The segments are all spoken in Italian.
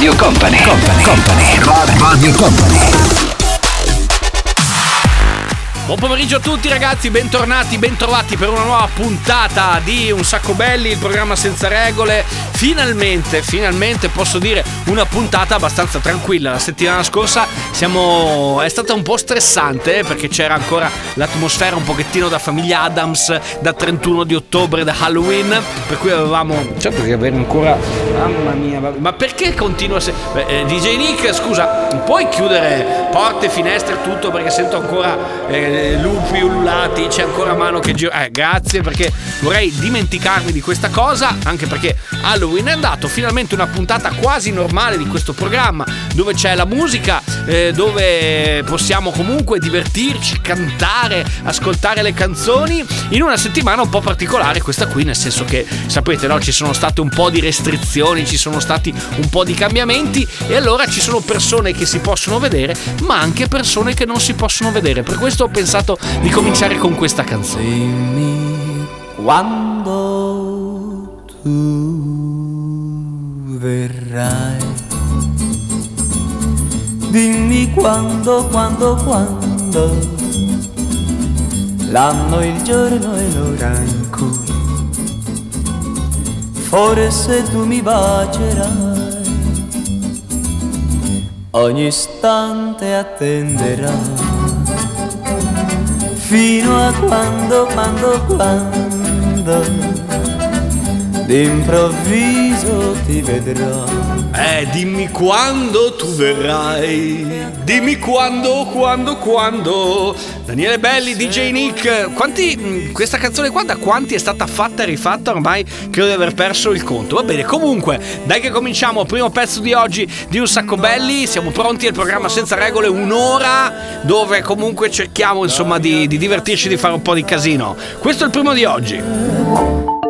Radio Company. Company. Company. Radio Company. Buon pomeriggio a tutti ragazzi, bentornati, bentrovati per una nuova puntata di Un Sacco Belli, il programma senza regole. Finalmente, finalmente posso dire una puntata abbastanza tranquilla. La settimana scorsa siamo... è stata un po' stressante eh, perché c'era ancora l'atmosfera un pochettino da famiglia Adams, da 31 di ottobre, da Halloween, per cui avevamo... Certo che avere ancora... Mamma mia, ma perché continua a... Se... Beh, eh, DJ Nick, scusa, puoi chiudere porte, finestre, tutto perché sento ancora... Eh, lupi ululati, c'è ancora mano che gira. Eh, grazie perché vorrei dimenticarmi di questa cosa, anche perché Halloween è andato, finalmente una puntata quasi normale di questo programma, dove c'è la musica, eh, dove possiamo comunque divertirci, cantare, ascoltare le canzoni, in una settimana un po' particolare questa qui, nel senso che sapete, no, ci sono state un po' di restrizioni, ci sono stati un po' di cambiamenti e allora ci sono persone che si possono vedere, ma anche persone che non si possono vedere. Per questo ho pensato di cominciare con questa canzone. Quando tu verrai. Dimmi quando, quando, quando. L'anno, il giorno e l'ora in cui forse tu mi bacerai. Ogni istante attenderai fino a quando, quando, quando d'improvviso ti vedrò. Eh, dimmi quando tu verrai. Dimmi quando, quando, quando. Daniele Belli, DJ Nick. Quanti. Mm, questa canzone qua da quanti è stata fatta e rifatta ormai credo di aver perso il conto. Va bene, comunque, dai che cominciamo. Primo pezzo di oggi di Un Sacco Belli. Siamo pronti al programma senza regole, un'ora dove comunque cerchiamo insomma di, di divertirci, di fare un po' di casino. Questo è il primo di oggi.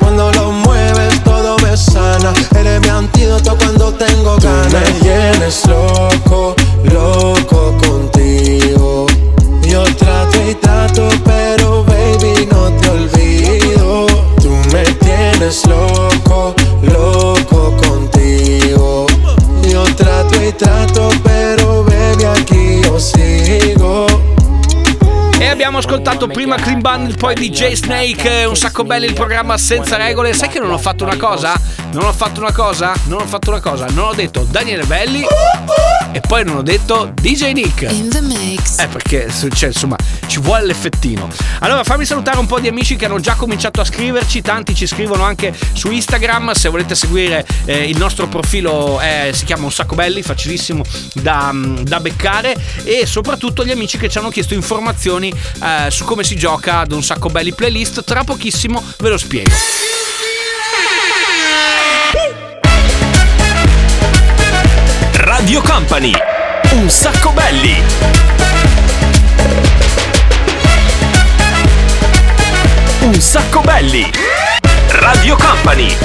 Sana. Eres mi antídoto cuando tengo ganas. me tienes loco, loco contigo. Yo trato y trato, pero baby, no te olvido. Tú me tienes loco, loco abbiamo ascoltato prima Clean Bundle, poi DJ Snake, un sacco belli il programma senza regole. Sai che non ho fatto una cosa? Non ho fatto una cosa? Non ho fatto una cosa. Non ho detto Daniele Belli e poi non ho detto DJ Nick. In the mix. Eh, perché cioè, insomma ci vuole l'effettino. Allora, fammi salutare un po' di amici che hanno già cominciato a scriverci. Tanti ci scrivono anche su Instagram. Se volete seguire eh, il nostro profilo, eh, si chiama Un Sacco Belli, facilissimo da, da, beccare. E soprattutto gli amici che ci hanno chiesto informazioni eh, su come si gioca ad Un Sacco Belli playlist. Tra pochissimo ve lo spiego. Radio Company. Un sacco belli. Un sacco belli. Radio Company.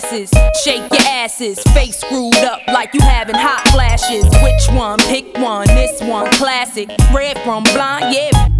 Glasses, shake your asses, face screwed up like you having hot flashes. Which one? Pick one. This one, classic. Red from blind, yeah.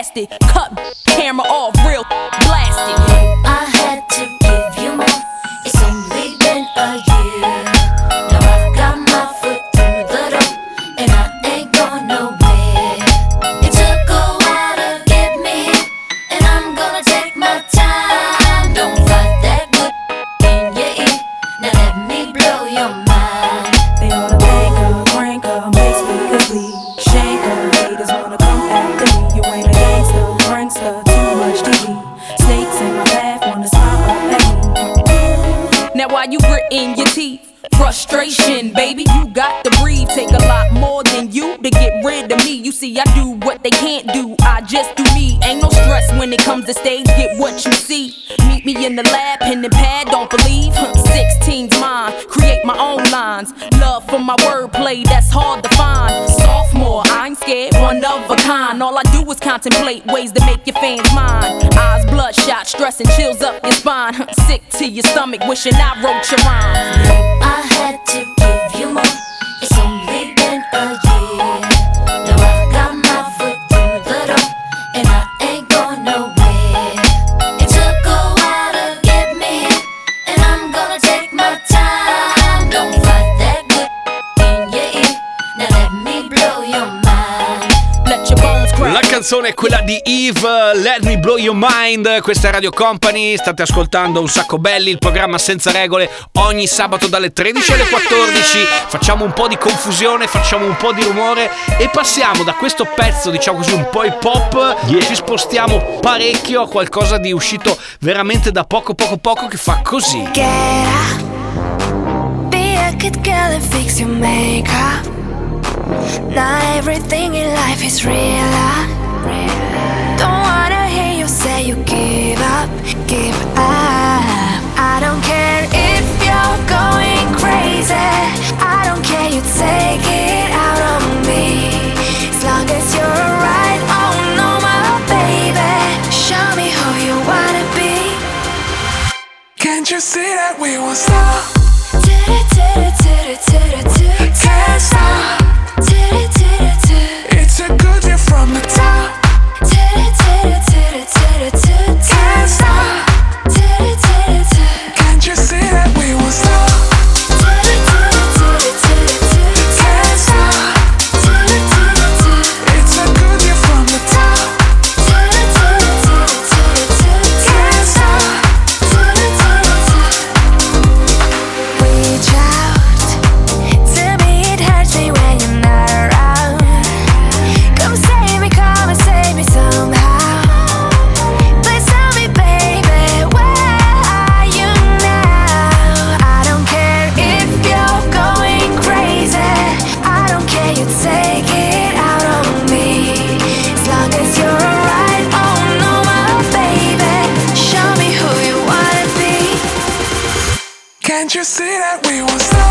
it, cut camera off, real blasted. I had to Frustration, baby, you got to breathe. Take a lot more than you to get rid of me. You see, I do what they can't do. I just do me. Ain't no stress when it comes to stage. Get what you see. Meet me in the lab, pen and pad. Don't believe. Huh, 16's mine. Create my own lines. Love for my wordplay, that's hard to find. Scared, one of a kind. All I do is contemplate ways to make your fans mine. Eyes bloodshot, stress and chills up your spine. Sick to your stomach, wishing I wrote your rhymes. I had to give you more. It's only been a year. Canzone è quella di Eve, Let Me Blow Your Mind. Questa è Radio Company. State ascoltando un sacco belli, il programma senza regole ogni sabato dalle 13 alle 14. Facciamo un po' di confusione, facciamo un po' di rumore e passiamo da questo pezzo, diciamo così, un po' hip hop. Ci spostiamo parecchio a qualcosa di uscito veramente da poco, poco, poco che fa così. Get up, be a good girl and fix your makeup. Not everything in life is real. uh. Don't wanna hear you say you give up, give up. I don't care if you're going crazy. I don't care you take it out on me. As long as you're right, oh no, my baby. Show me who you wanna be. Can't you see that we won't stop? Can't stop. It's a good year from the top. Can't you see that we will stop?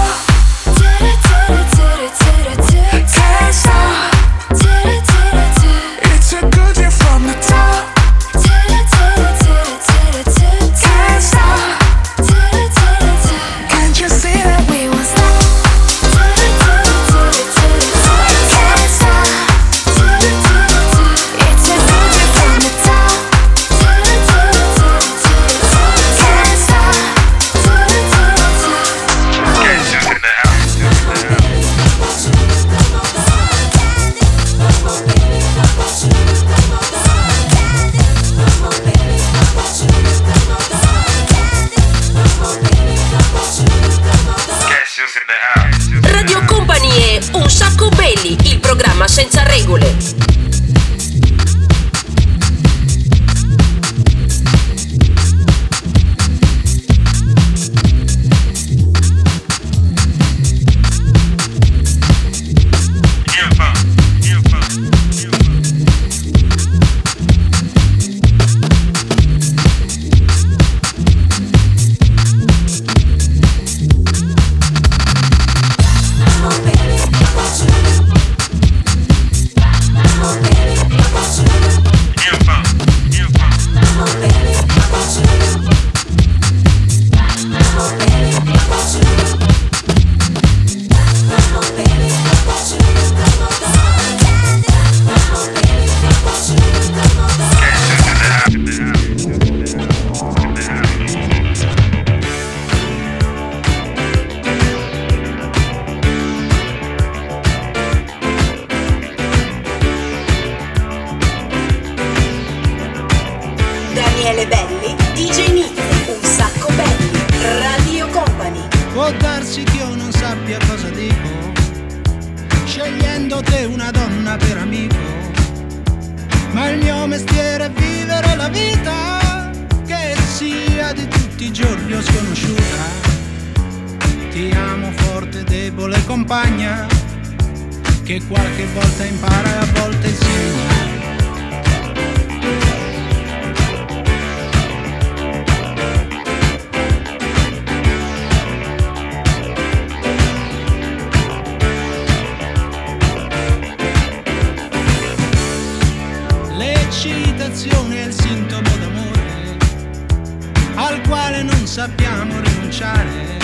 al quale non sappiamo rinunciare.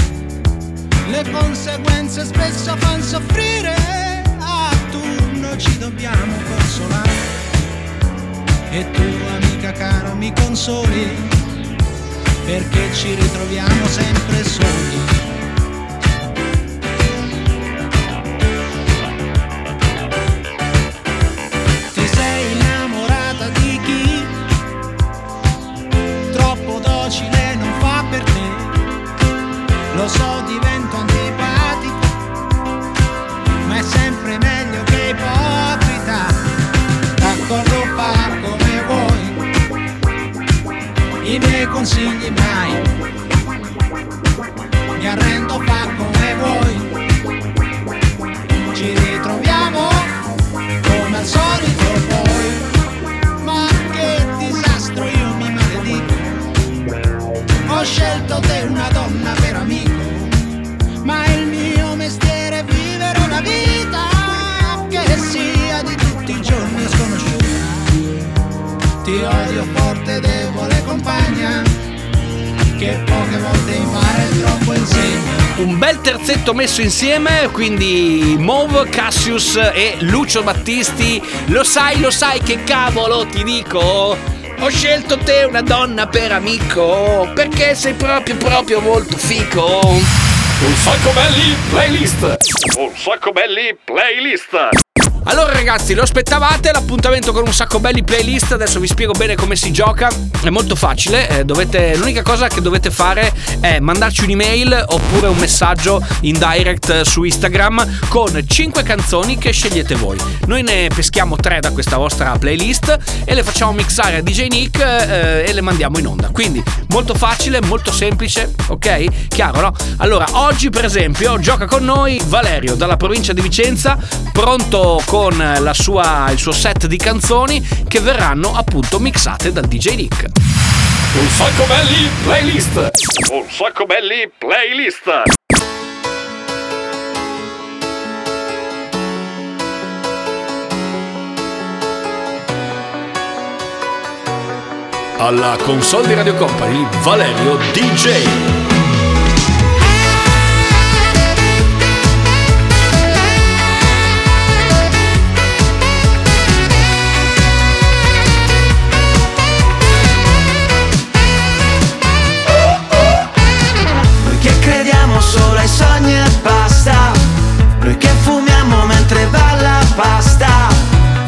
Le conseguenze spesso fanno soffrire, a turno ci dobbiamo consolare. E tu amica cara mi consoli, perché ci ritroviamo sempre soli. consigli mai. Mi arrendo, fa come vuoi. Ci ritroviamo come al solito poi. Ma che disastro io mi maledico. Ho scelto te una donna. Un bel terzetto messo insieme, quindi Mauve, Cassius e Lucio Battisti. Lo sai, lo sai che cavolo ti dico? Ho scelto te una donna per amico, perché sei proprio proprio molto fico. Un sacco belli playlist. Un sacco belli playlist. Allora ragazzi, lo aspettavate l'appuntamento con un sacco belli playlist, adesso vi spiego bene come si gioca, è molto facile, eh, dovete, l'unica cosa che dovete fare è mandarci un'email oppure un messaggio in direct su Instagram con 5 canzoni che scegliete voi. Noi ne peschiamo 3 da questa vostra playlist e le facciamo mixare a DJ Nick eh, e le mandiamo in onda. Quindi molto facile, molto semplice, ok? Chiaro, no? Allora, oggi per esempio gioca con noi Valerio dalla provincia di Vicenza, pronto con la sua, il suo set di canzoni che verranno appunto mixate dal DJ Nick. Un sacco belli playlist! Un sacco belli playlist! Alla console di Radio Company, Valerio DJ. Ai sogni e basta. Noi che fumiamo mentre va la pasta.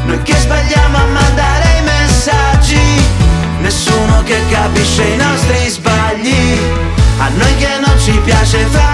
Noi che sbagliamo a mandare i messaggi. Nessuno che capisce i nostri sbagli. A noi che non ci piace fare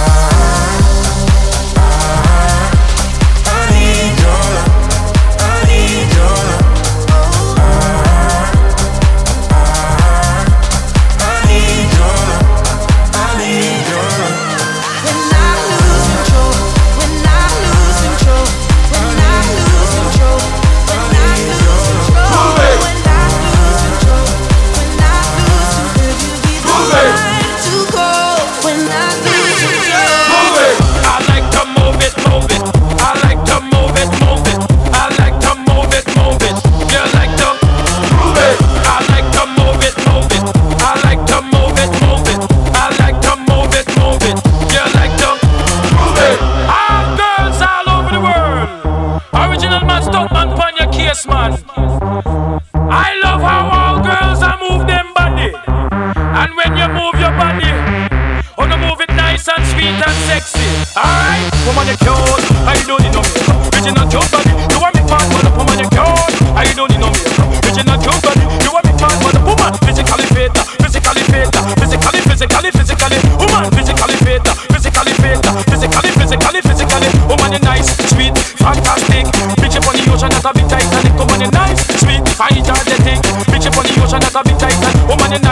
To go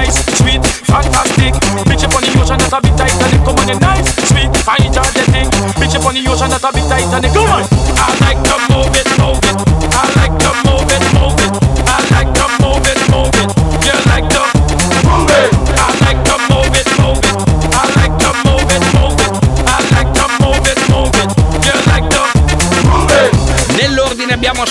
nice, sweet, fantastic. Bitch up on the ocean, that's a bit Titanic. Woman you nice, sweet, fine, energetic. Bitch up on the ocean, that's a bit Titanic. Come on,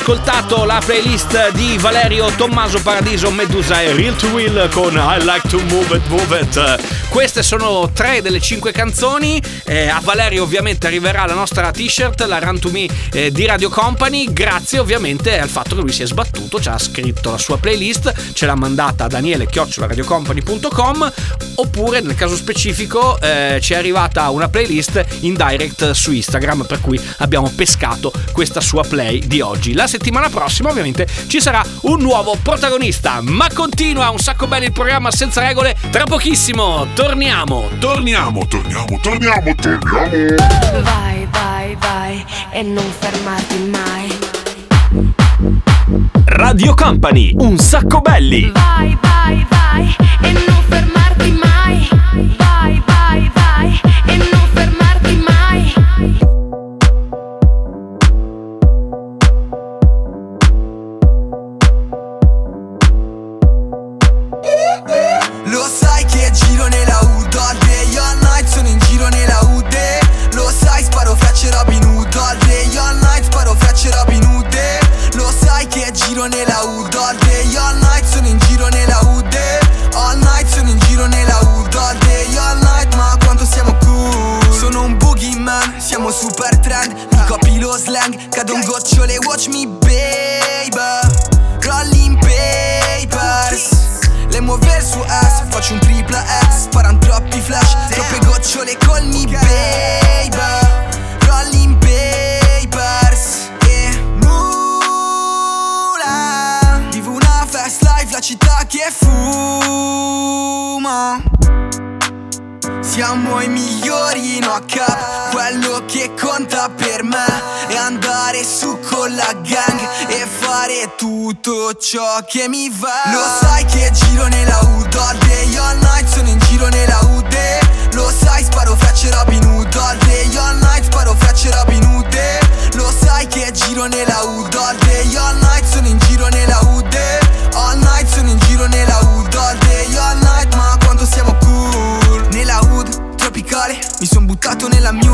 ascoltato la playlist di Valerio Tommaso Paradiso Medusa e Real to Will con I Like to Move It Move It. Queste sono tre delle cinque canzoni. Eh, a Valerio ovviamente arriverà la nostra t-shirt, la Run to Me eh, di Radio Company, grazie ovviamente al fatto che lui si è sbattuto, ci ha scritto la sua playlist, ce l'ha mandata a Daniele radiocompany.com oppure nel caso specifico eh, ci è arrivata una playlist in direct su Instagram per cui abbiamo pescato questa sua play di oggi. La settimana prossima ovviamente ci sarà un nuovo protagonista, ma continua un sacco bello il programma senza regole. Tra pochissimo torniamo, torniamo, torniamo, torniamo, torniamo. Vai, vai, vai e non fermarti mai. Radio Company, un sacco belli. Vai, vai, vai e non fermarti mai. Vai, vai, vai e non fermarti mai.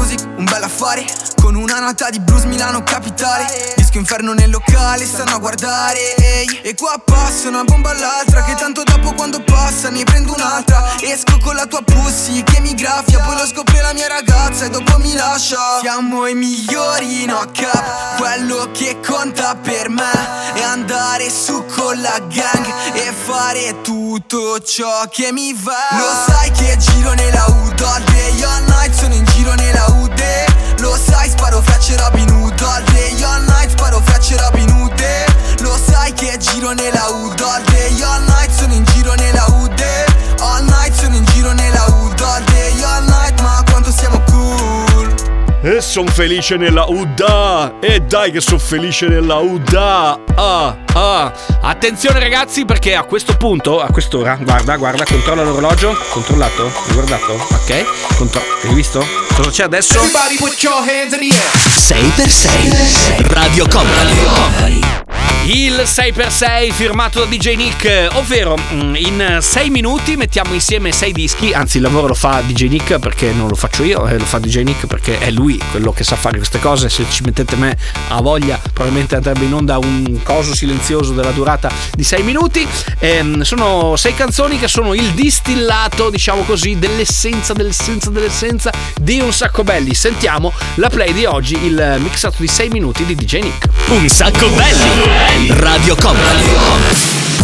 Music, un bel affare Con una nota di blues Milano capitale. Disco inferno nel locale, stanno a guardare ehi. E qua passa una bomba all'altra Che tanto dopo quando passa ne prendo un'altra. Esco con la tua pussy che mi graffia Poi lo scopre la mia ragazza e dopo mi lascia. Siamo i migliori in OH Quello che conta per me È andare su con la gang E fare tutto ciò che mi va. Lo sai che giro nella UD All day, all night sono in giro nella UD Lo sai sparo frecce Hood All day, all night sparo frecce Hood Lo sai che giro nella UD All day, all night sono in giro nella UD All night sono in giro nella UD All day, all night ma quanto siamo cool E son felice nella UDA! E dai che sono felice nella UDA! Ah, ah! Attenzione ragazzi perché a questo punto, a quest'ora, guarda, guarda, controlla l'orologio. Controllato? Guardato? Ok? Contro- hai visto? Cosa c'è adesso? 6x6 Radio Company. Il 6x6 firmato da DJ Nick, ovvero mm, in 6 minuti mettiamo insieme 6 dischi, anzi il lavoro lo fa DJ Nick perché non lo faccio io, eh, lo fa DJ Nick perché è lui quello che sa fare queste cose, se ci mettete me a voglia probabilmente andrebbe in onda un coso silenzioso della durata di 6 minuti. Ehm, sono 6 canzoni che sono il distillato, diciamo così, dell'essenza, dell'essenza, dell'essenza di un sacco belli. Sentiamo la play di oggi, il mixato di 6 minuti di DJ Nick. Un sacco belli. Radio Company.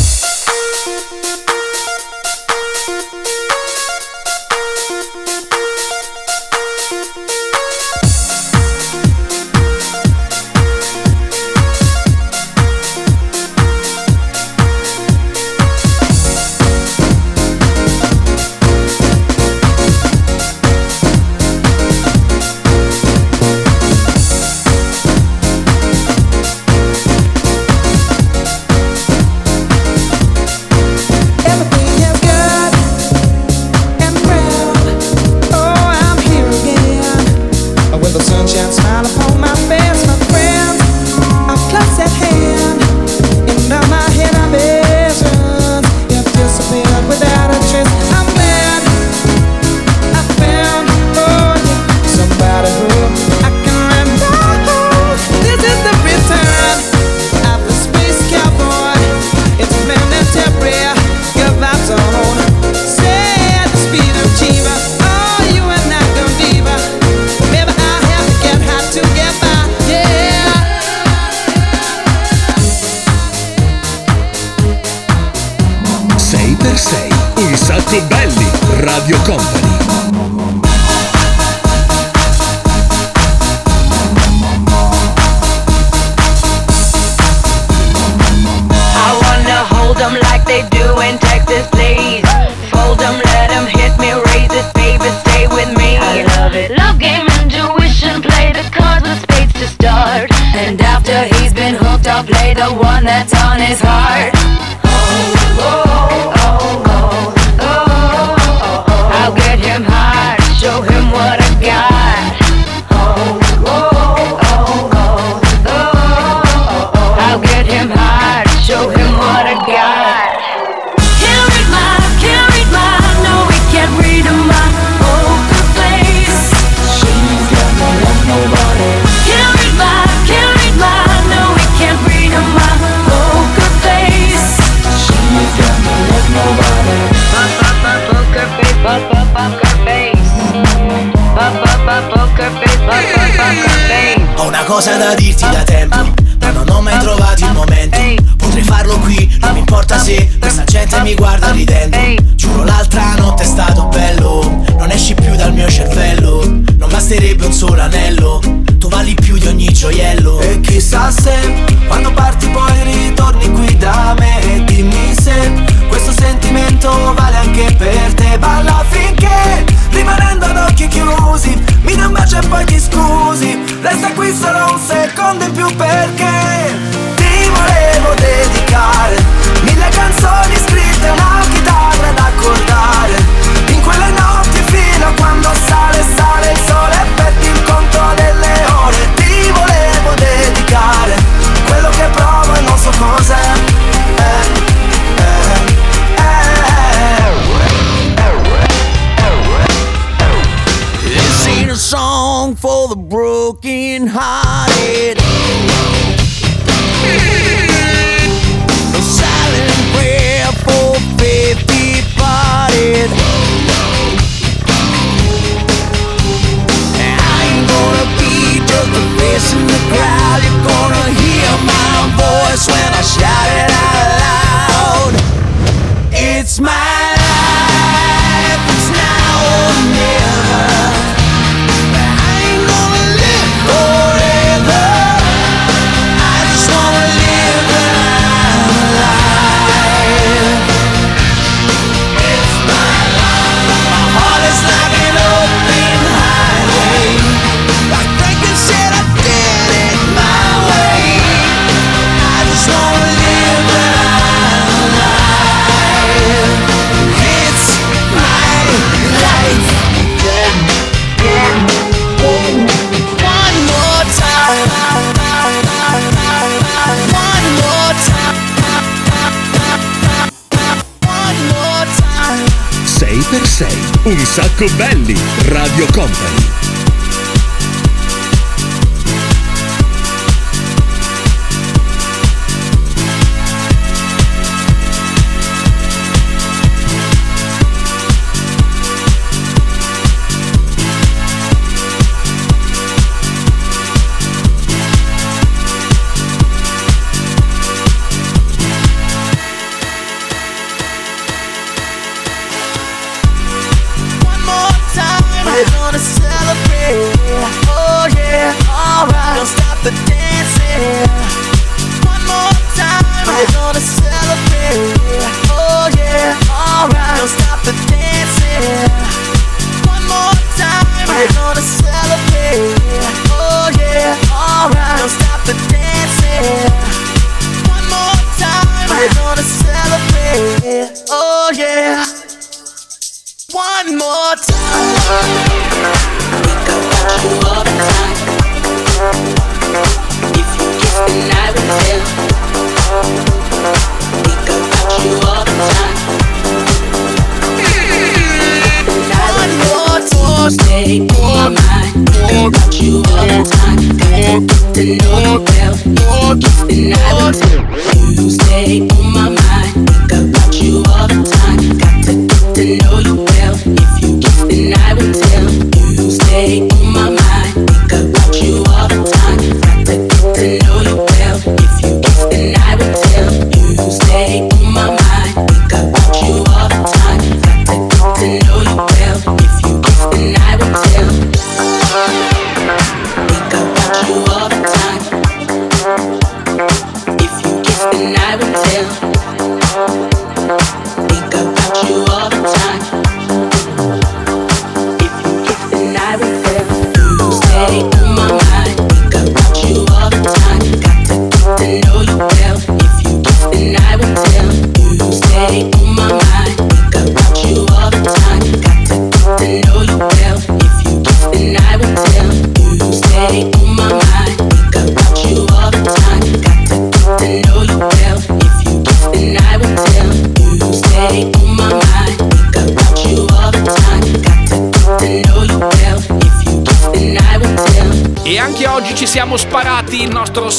Belli, Radio Company.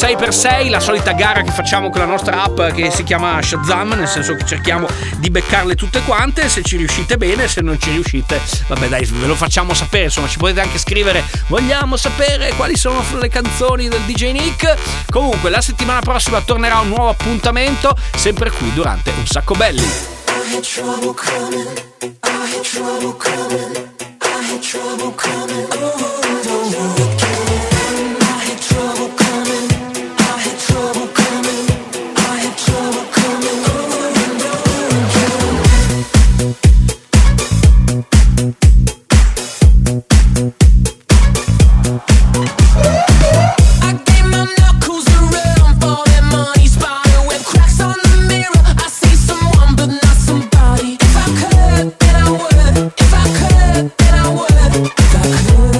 6x6, la solita gara che facciamo con la nostra app che si chiama Shazam, nel senso che cerchiamo di beccarle tutte quante, se ci riuscite bene, se non ci riuscite, vabbè dai, ve lo facciamo sapere, insomma ci potete anche scrivere, vogliamo sapere quali sono le canzoni del DJ Nick. Comunque la settimana prossima tornerà un nuovo appuntamento, sempre qui durante Un Sacco Belli. I had trouble coming. I had trouble coming. I had trouble coming. if I could, then I would, if I could.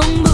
long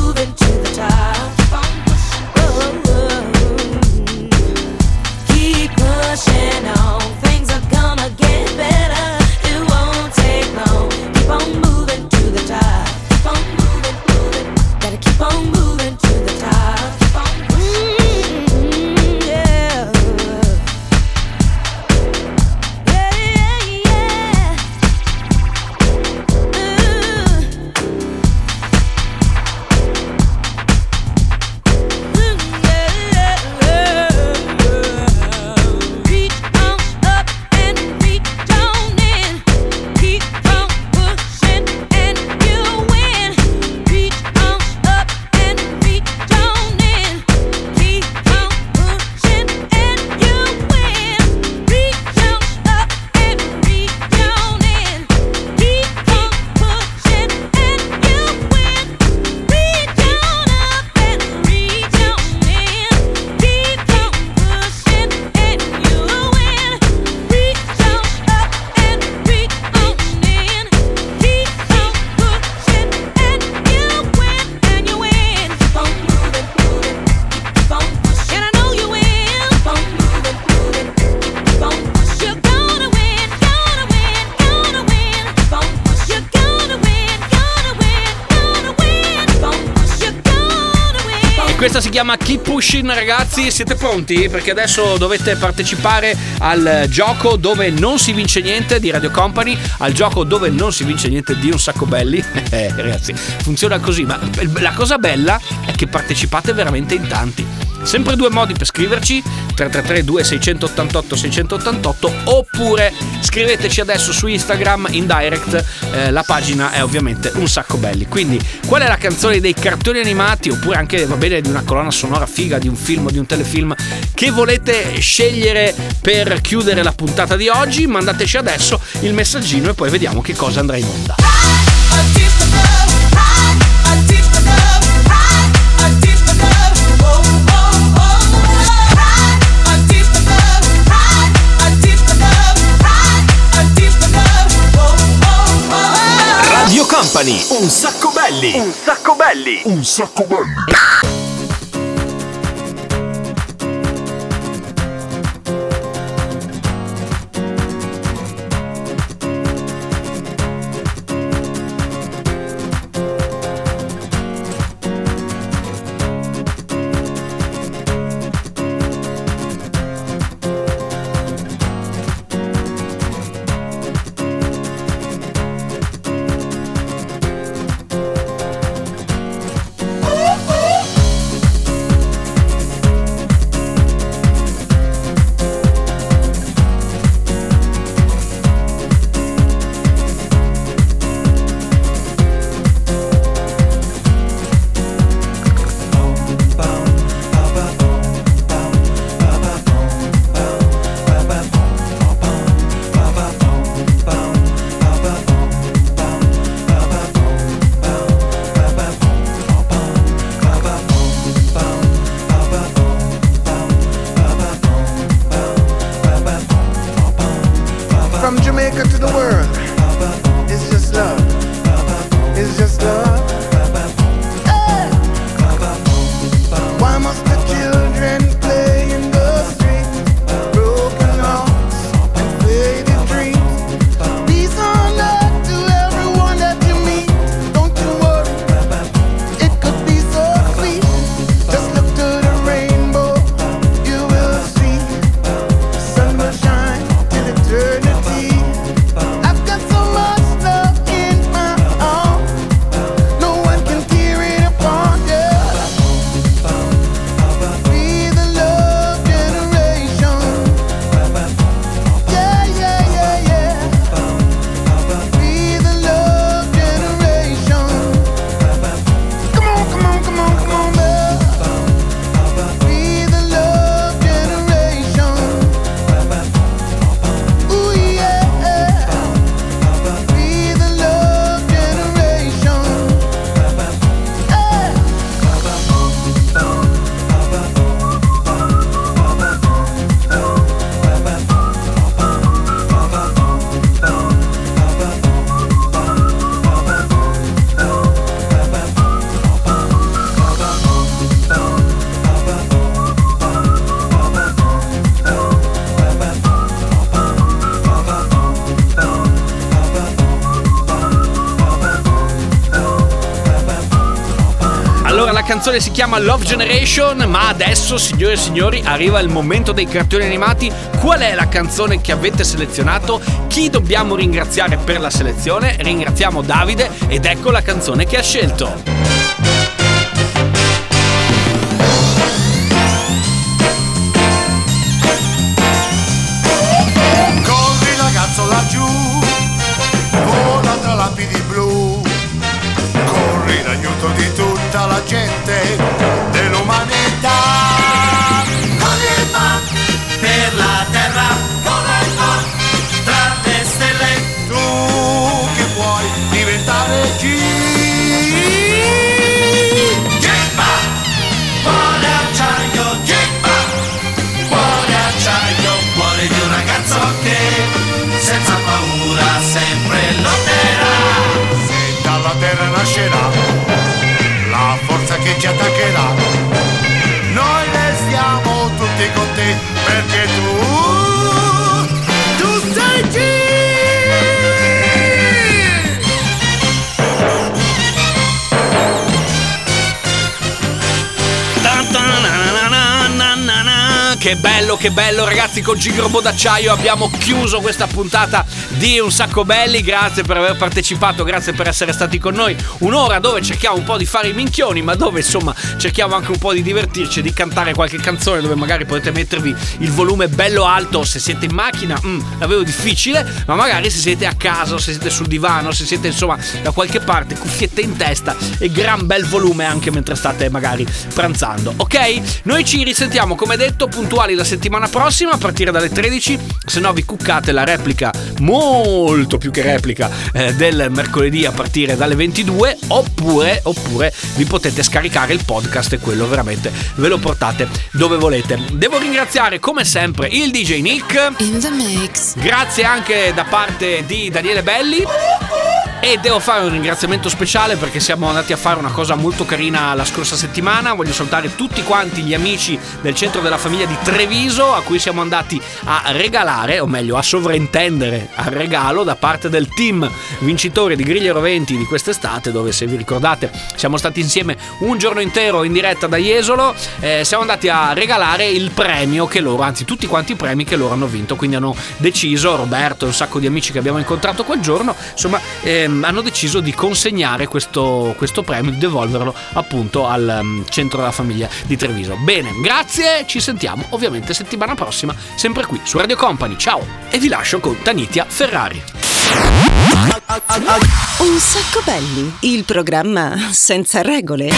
Questa si chiama Keep Pushing, ragazzi. Siete pronti? Perché adesso dovete partecipare al gioco dove non si vince niente di Radio Company, al gioco dove non si vince niente di un sacco belli. Eh, ragazzi, funziona così. Ma la cosa bella è che partecipate veramente in tanti. Sempre due modi per scriverci 333 2688 688 oppure scriveteci adesso su Instagram in direct eh, la pagina è ovviamente un sacco belli. Quindi qual è la canzone dei cartoni animati? Oppure anche va bene di una colonna sonora figa di un film o di un telefilm che volete scegliere per chiudere la puntata di oggi? Mandateci adesso il messaggino e poi vediamo che cosa andrà in onda Company, un sacco belli. Un sacco belli. Un sacco belli. Canzone si chiama Love Generation, ma adesso, signore e signori, arriva il momento dei cartoni animati. Qual è la canzone che avete selezionato? Chi dobbiamo ringraziare per la selezione? Ringraziamo Davide ed ecco la canzone che ha scelto. Che bello, ragazzi, con Gigrobo d'acciaio abbiamo chiuso questa puntata di Un Sacco Belli, grazie per aver partecipato, grazie per essere stati con noi. Un'ora dove cerchiamo un po' di fare i minchioni, ma dove insomma cerchiamo anche un po' di divertirci, di cantare qualche canzone dove magari potete mettervi il volume bello alto se siete in macchina, mm, l'avevo difficile, ma magari se siete a casa, se siete sul divano, se siete insomma da qualche parte, cuffiette in testa e gran bel volume anche mentre state magari pranzando, ok? Noi ci risentiamo come detto puntuali la settimana prossima a partire dalle 13, se no vi cuccate la replica molto più che replica eh, del mercoledì a partire dalle 22 oppure, oppure vi potete scaricare il podcast e quello veramente ve lo portate dove volete. Devo ringraziare come sempre il DJ Nick. In the mix. Grazie anche da parte di Daniele Belli. E devo fare un ringraziamento speciale perché siamo andati a fare una cosa molto carina la scorsa settimana. Voglio salutare tutti quanti gli amici del centro della famiglia di Treviso a cui siamo andati a regalare, o meglio a sovrintendere al regalo da parte del team vincitore di Griglie Roventi di quest'estate, dove se vi ricordate siamo stati insieme un giorno intero in diretta da Jesolo. Eh, siamo andati a regalare il premio che loro, anzi tutti quanti i premi che loro hanno vinto. Quindi hanno deciso, Roberto e un sacco di amici che abbiamo incontrato quel giorno, insomma, ehm, hanno deciso di consegnare questo, questo premio, di devolverlo appunto al um, centro della famiglia di Treviso. Bene, grazie, ci sentiamo ovviamente settimana prossima, sempre qui su Radio Company. Ciao e vi lascio con Tanitia Ferrari. Un sacco belli, il programma senza regole.